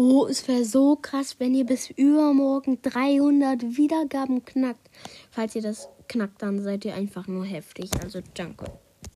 Oh, es wäre so krass, wenn ihr bis übermorgen 300 Wiedergaben knackt. Falls ihr das knackt, dann seid ihr einfach nur heftig. Also danke.